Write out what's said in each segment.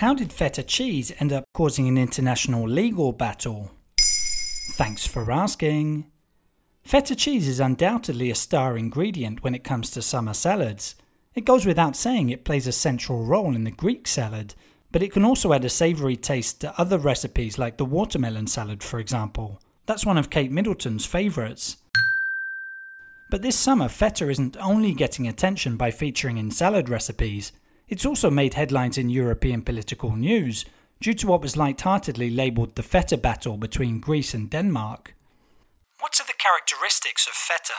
How did feta cheese end up causing an international legal battle? Thanks for asking. Feta cheese is undoubtedly a star ingredient when it comes to summer salads. It goes without saying it plays a central role in the Greek salad, but it can also add a savoury taste to other recipes like the watermelon salad, for example. That's one of Kate Middleton's favourites. But this summer, feta isn't only getting attention by featuring in salad recipes, it's also made headlines in European political news due to what was light-heartedly labelled the feta battle between Greece and Denmark. What are the characteristics of feta?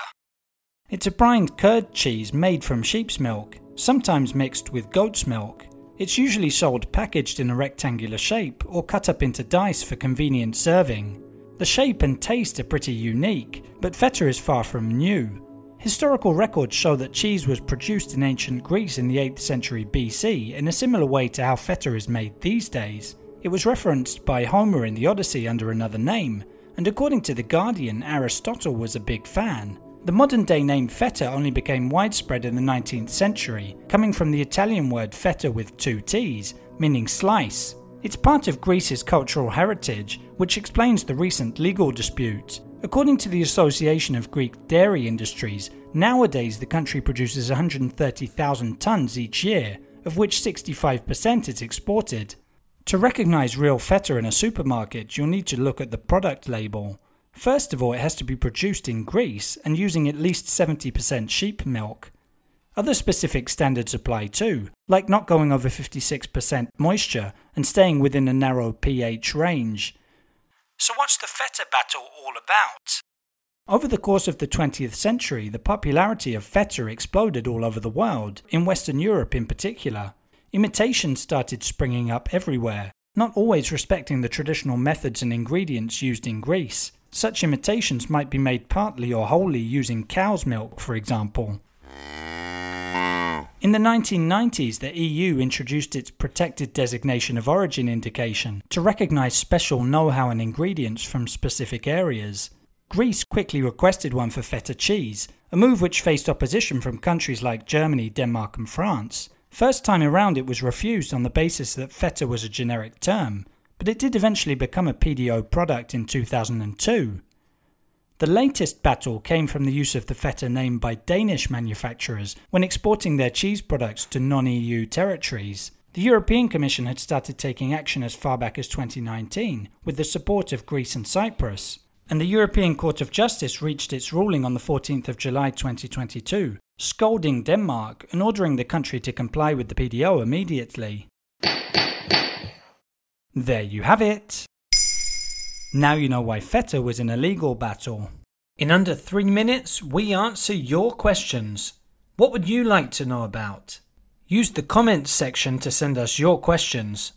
It's a brined curd cheese made from sheep's milk, sometimes mixed with goat's milk. It's usually sold packaged in a rectangular shape or cut up into dice for convenient serving. The shape and taste are pretty unique, but feta is far from new. Historical records show that cheese was produced in ancient Greece in the 8th century BC in a similar way to how feta is made these days. It was referenced by Homer in the Odyssey under another name, and according to The Guardian, Aristotle was a big fan. The modern day name fetta only became widespread in the 19th century, coming from the Italian word feta with two T's, meaning slice. It's part of Greece's cultural heritage, which explains the recent legal dispute. According to the Association of Greek Dairy Industries, nowadays the country produces 130,000 tonnes each year, of which 65% is exported. To recognise real feta in a supermarket, you'll need to look at the product label. First of all, it has to be produced in Greece and using at least 70% sheep milk. Other specific standards apply too, like not going over 56% moisture and staying within a narrow pH range. So, what's the feta battle all about? Over the course of the 20th century, the popularity of feta exploded all over the world, in Western Europe in particular. Imitations started springing up everywhere, not always respecting the traditional methods and ingredients used in Greece. Such imitations might be made partly or wholly using cow's milk, for example. In the 1990s, the EU introduced its protected designation of origin indication to recognise special know how and ingredients from specific areas. Greece quickly requested one for feta cheese, a move which faced opposition from countries like Germany, Denmark, and France. First time around, it was refused on the basis that feta was a generic term, but it did eventually become a PDO product in 2002. The latest battle came from the use of the feta name by Danish manufacturers when exporting their cheese products to non EU territories. The European Commission had started taking action as far back as 2019, with the support of Greece and Cyprus. And the European Court of Justice reached its ruling on the 14th of July 2022, scolding Denmark and ordering the country to comply with the PDO immediately. There you have it. Now you know why feta was in a legal battle. In under three minutes, we answer your questions. What would you like to know about? Use the comments section to send us your questions.